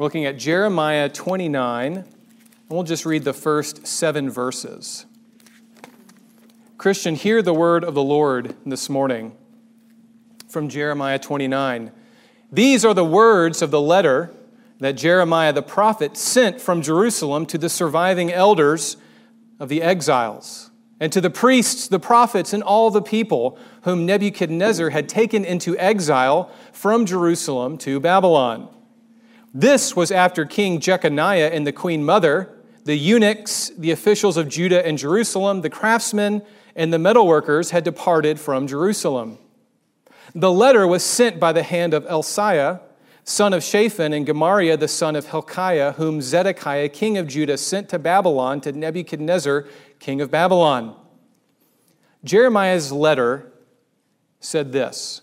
We're looking at Jeremiah 29, and we'll just read the first seven verses. Christian, hear the word of the Lord this morning from Jeremiah 29. These are the words of the letter that Jeremiah the prophet sent from Jerusalem to the surviving elders of the exiles, and to the priests, the prophets, and all the people whom Nebuchadnezzar had taken into exile from Jerusalem to Babylon. This was after King Jeconiah and the queen mother, the eunuchs, the officials of Judah and Jerusalem, the craftsmen, and the metalworkers had departed from Jerusalem. The letter was sent by the hand of Elasah son of Shaphan, and Gemariah, the son of Hilkiah, whom Zedekiah, king of Judah, sent to Babylon to Nebuchadnezzar, king of Babylon. Jeremiah's letter said this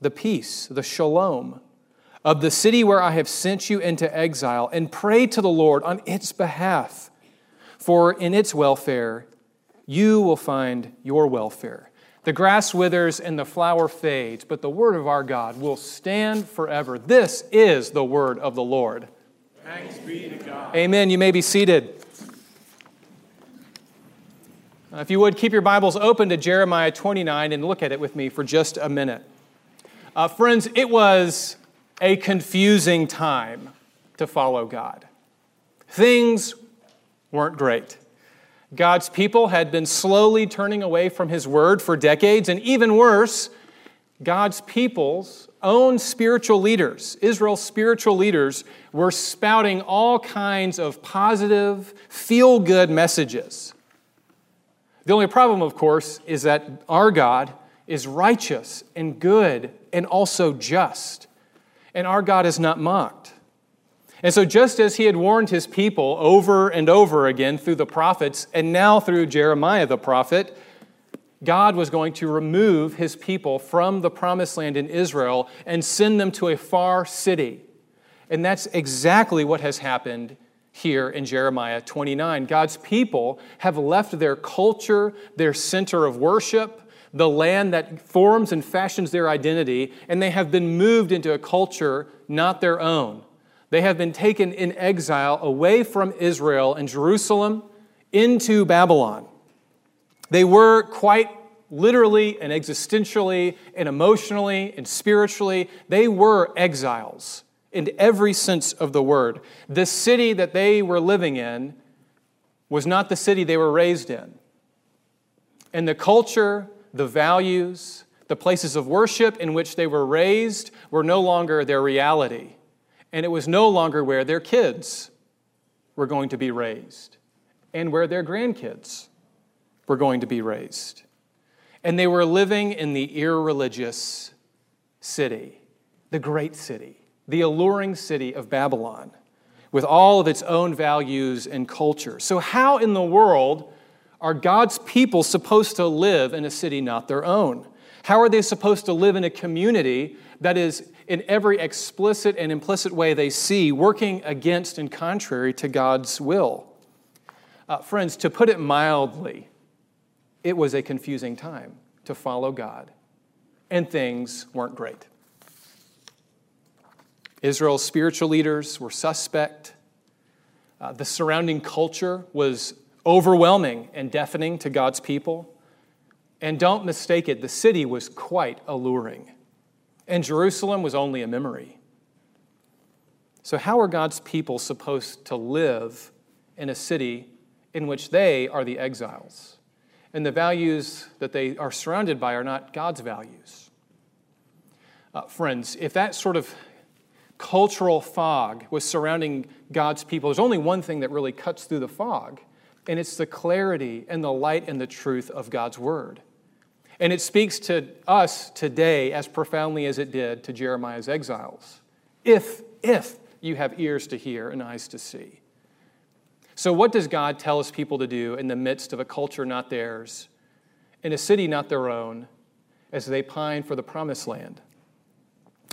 the peace, the shalom of the city where I have sent you into exile and pray to the Lord on its behalf. For in its welfare, you will find your welfare. The grass withers and the flower fades, but the word of our God will stand forever. This is the word of the Lord. Thanks be to God. Amen. You may be seated. If you would, keep your Bibles open to Jeremiah 29 and look at it with me for just a minute. Uh, friends, it was a confusing time to follow God. Things weren't great. God's people had been slowly turning away from His word for decades, and even worse, God's people's own spiritual leaders, Israel's spiritual leaders, were spouting all kinds of positive, feel good messages. The only problem, of course, is that our God is righteous and good and also just, and our God is not mocked. And so, just as he had warned his people over and over again through the prophets, and now through Jeremiah the prophet, God was going to remove his people from the promised land in Israel and send them to a far city. And that's exactly what has happened here in Jeremiah 29. God's people have left their culture, their center of worship, the land that forms and fashions their identity, and they have been moved into a culture not their own they have been taken in exile away from Israel and Jerusalem into Babylon. They were quite literally and existentially and emotionally and spiritually, they were exiles in every sense of the word. The city that they were living in was not the city they were raised in. And the culture, the values, the places of worship in which they were raised were no longer their reality and it was no longer where their kids were going to be raised and where their grandkids were going to be raised. And they were living in the irreligious city, the great city, the alluring city of Babylon, with all of its own values and culture. So, how in the world are God's people supposed to live in a city not their own? How are they supposed to live in a community that is in every explicit and implicit way they see, working against and contrary to God's will. Uh, friends, to put it mildly, it was a confusing time to follow God, and things weren't great. Israel's spiritual leaders were suspect. Uh, the surrounding culture was overwhelming and deafening to God's people. And don't mistake it, the city was quite alluring and Jerusalem was only a memory. So, how are God's people supposed to live in a city in which they are the exiles? And the values that they are surrounded by are not God's values. Uh, friends, if that sort of cultural fog was surrounding God's people, there's only one thing that really cuts through the fog, and it's the clarity and the light and the truth of God's word. And it speaks to us today as profoundly as it did to Jeremiah's exiles. If, if you have ears to hear and eyes to see. So, what does God tell his people to do in the midst of a culture not theirs, in a city not their own, as they pine for the promised land?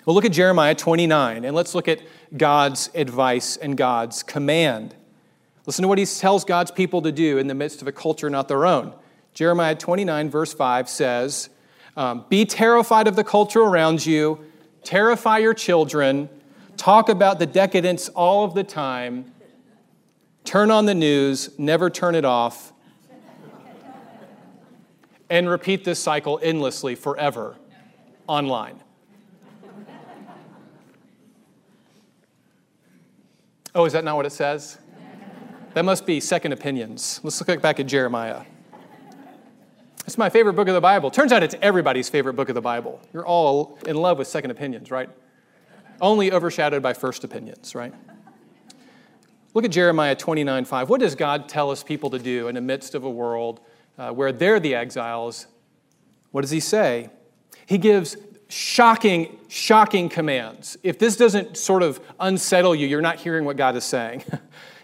Well, look at Jeremiah 29, and let's look at God's advice and God's command. Listen to what he tells God's people to do in the midst of a culture not their own. Jeremiah 29, verse 5 says, um, Be terrified of the culture around you, terrify your children, talk about the decadence all of the time, turn on the news, never turn it off, and repeat this cycle endlessly forever online. Oh, is that not what it says? That must be second opinions. Let's look back at Jeremiah. It's my favorite book of the Bible. Turns out it's everybody's favorite book of the Bible. You're all in love with second opinions, right? Only overshadowed by first opinions, right? Look at Jeremiah 29 5. What does God tell us people to do in the midst of a world uh, where they're the exiles? What does he say? He gives shocking, shocking commands. If this doesn't sort of unsettle you, you're not hearing what God is saying.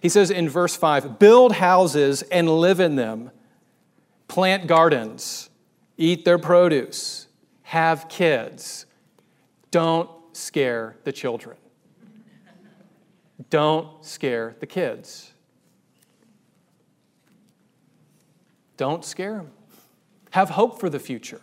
he says in verse 5 build houses and live in them, plant gardens, eat their produce, have kids. Don't scare the children. Don't scare the kids. Don't scare them. Have hope for the future.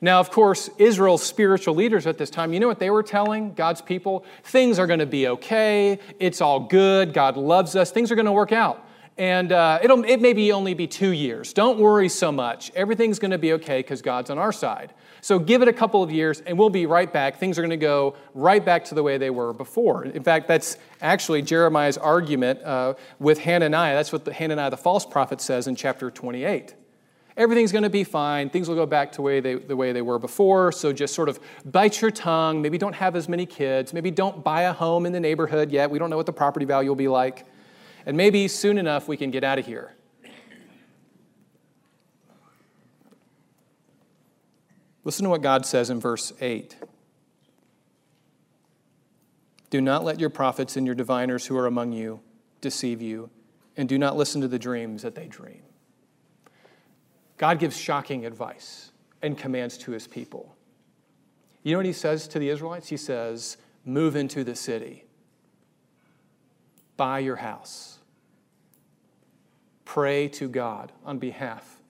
Now, of course, Israel's spiritual leaders at this time, you know what they were telling God's people? Things are going to be okay. It's all good. God loves us. Things are going to work out. And uh, it'll, it may be only be two years. Don't worry so much. Everything's going to be okay because God's on our side. So give it a couple of years and we'll be right back. Things are going to go right back to the way they were before. In fact, that's actually Jeremiah's argument uh, with Hananiah. That's what the, Hananiah, the false prophet, says in chapter 28 everything's going to be fine. Things will go back to way they, the way they were before. So just sort of bite your tongue. Maybe don't have as many kids. Maybe don't buy a home in the neighborhood yet. We don't know what the property value will be like. And maybe soon enough we can get out of here. Listen to what God says in verse 8. Do not let your prophets and your diviners who are among you deceive you, and do not listen to the dreams that they dream. God gives shocking advice and commands to his people. You know what he says to the Israelites? He says, Move into the city, buy your house, pray to God on behalf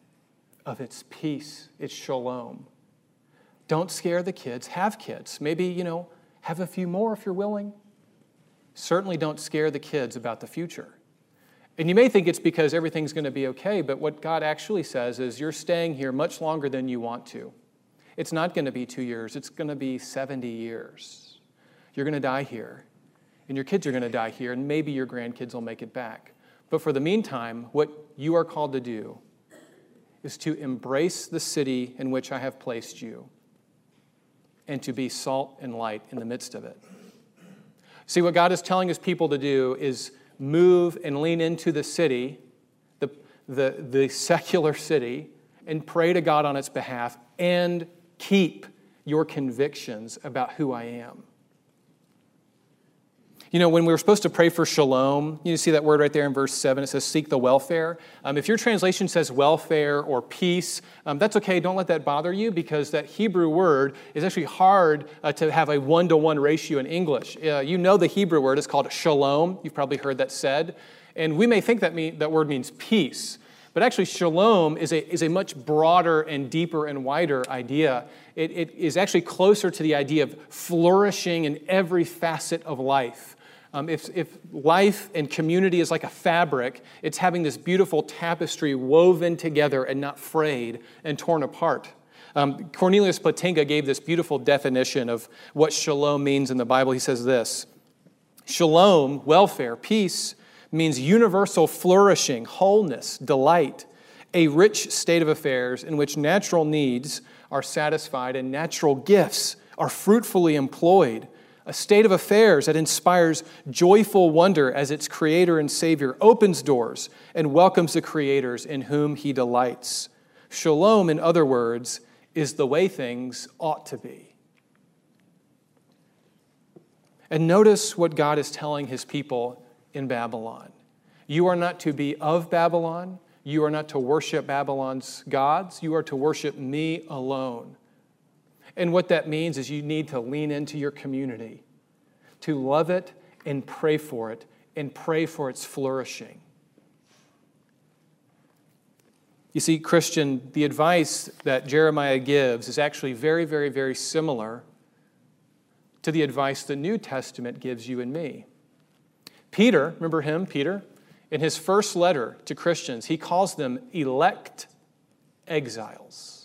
of its peace, its shalom. Don't scare the kids, have kids. Maybe, you know, have a few more if you're willing. Certainly don't scare the kids about the future. And you may think it's because everything's going to be okay, but what God actually says is you're staying here much longer than you want to. It's not going to be two years, it's going to be 70 years. You're going to die here, and your kids are going to die here, and maybe your grandkids will make it back. But for the meantime, what you are called to do is to embrace the city in which I have placed you and to be salt and light in the midst of it. See, what God is telling his people to do is move and lean into the city, the, the, the secular city, and pray to God on its behalf and keep your convictions about who I am. You know, when we were supposed to pray for shalom, you see that word right there in verse 7. It says, seek the welfare. Um, if your translation says welfare or peace, um, that's okay. Don't let that bother you because that Hebrew word is actually hard uh, to have a one to one ratio in English. Uh, you know the Hebrew word is called shalom. You've probably heard that said. And we may think that, mean, that word means peace. But actually, shalom is a, is a much broader and deeper and wider idea. It, it is actually closer to the idea of flourishing in every facet of life. Um, if, if life and community is like a fabric, it's having this beautiful tapestry woven together and not frayed and torn apart. Um, Cornelius Plantinga gave this beautiful definition of what shalom means in the Bible. He says this Shalom, welfare, peace, means universal flourishing, wholeness, delight, a rich state of affairs in which natural needs are satisfied and natural gifts are fruitfully employed a state of affairs that inspires joyful wonder as its creator and savior opens doors and welcomes the creators in whom he delights. Shalom, in other words, is the way things ought to be. And notice what God is telling his people in Babylon. You are not to be of Babylon. You are not to worship Babylon's gods. You are to worship me alone. And what that means is you need to lean into your community, to love it and pray for it, and pray for its flourishing. You see, Christian, the advice that Jeremiah gives is actually very, very, very similar to the advice the New Testament gives you and me. Peter, remember him, Peter? In his first letter to Christians, he calls them elect exiles.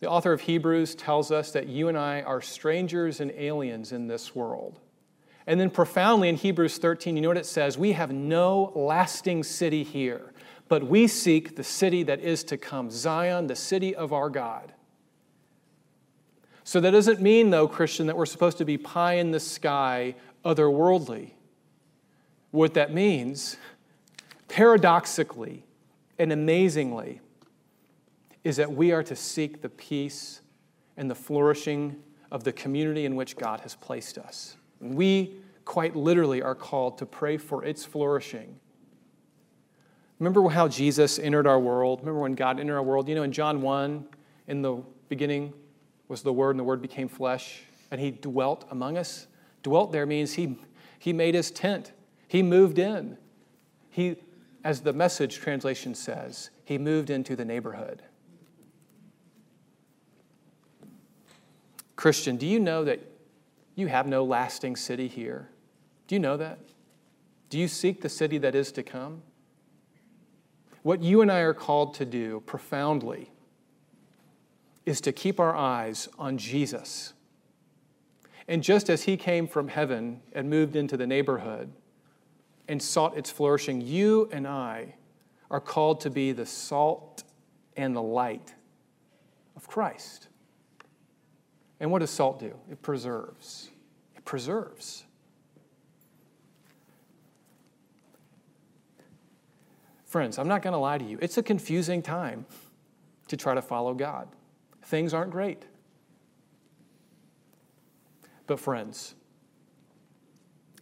The author of Hebrews tells us that you and I are strangers and aliens in this world. And then, profoundly in Hebrews 13, you know what it says? We have no lasting city here, but we seek the city that is to come, Zion, the city of our God. So that doesn't mean, though, Christian, that we're supposed to be pie in the sky, otherworldly. What that means, paradoxically and amazingly, is that we are to seek the peace and the flourishing of the community in which God has placed us. We quite literally are called to pray for its flourishing. Remember how Jesus entered our world? Remember when God entered our world? You know, in John 1, in the beginning was the Word, and the Word became flesh, and He dwelt among us. Dwelt there means He, he made His tent, He moved in. He, as the message translation says, He moved into the neighborhood. Christian, do you know that you have no lasting city here? Do you know that? Do you seek the city that is to come? What you and I are called to do profoundly is to keep our eyes on Jesus. And just as he came from heaven and moved into the neighborhood and sought its flourishing, you and I are called to be the salt and the light of Christ. And what does salt do? It preserves. It preserves. Friends, I'm not going to lie to you. It's a confusing time to try to follow God. Things aren't great. But, friends,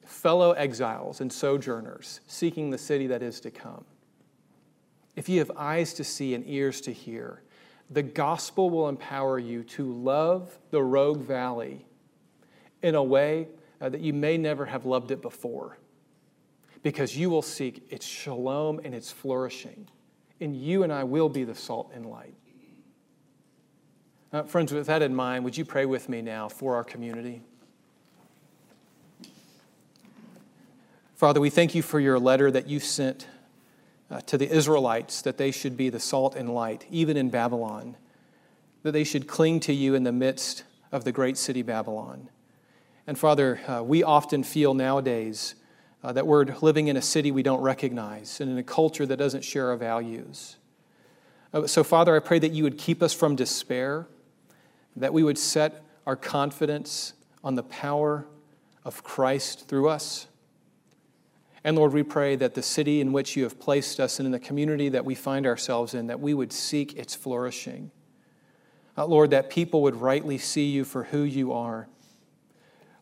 fellow exiles and sojourners seeking the city that is to come, if you have eyes to see and ears to hear, the gospel will empower you to love the Rogue Valley in a way uh, that you may never have loved it before because you will seek its shalom and its flourishing. And you and I will be the salt and light. Uh, friends, with that in mind, would you pray with me now for our community? Father, we thank you for your letter that you sent uh, to the Israelites that they should be the salt and light, even in Babylon, that they should cling to you in the midst of the great city Babylon. And Father, uh, we often feel nowadays uh, that we're living in a city we don't recognize and in a culture that doesn't share our values. Uh, so, Father, I pray that you would keep us from despair, that we would set our confidence on the power of Christ through us. And Lord, we pray that the city in which you have placed us and in the community that we find ourselves in, that we would seek its flourishing. Uh, Lord, that people would rightly see you for who you are.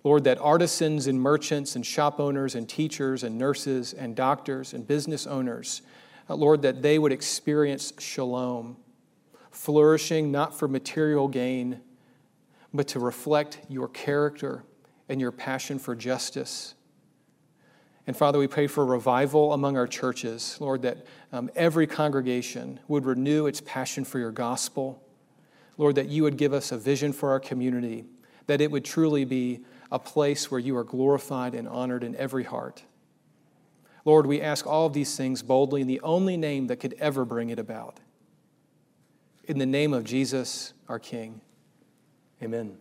Lord, that artisans and merchants and shop owners and teachers and nurses and doctors and business owners, uh, Lord, that they would experience shalom, flourishing not for material gain, but to reflect your character and your passion for justice and Father, we pray for revival among our churches, Lord, that um, every congregation would renew its passion for your gospel. Lord, that you would give us a vision for our community, that it would truly be a place where you are glorified and honored in every heart. Lord, we ask all of these things boldly in the only name that could ever bring it about. In the name of Jesus, our King. Amen.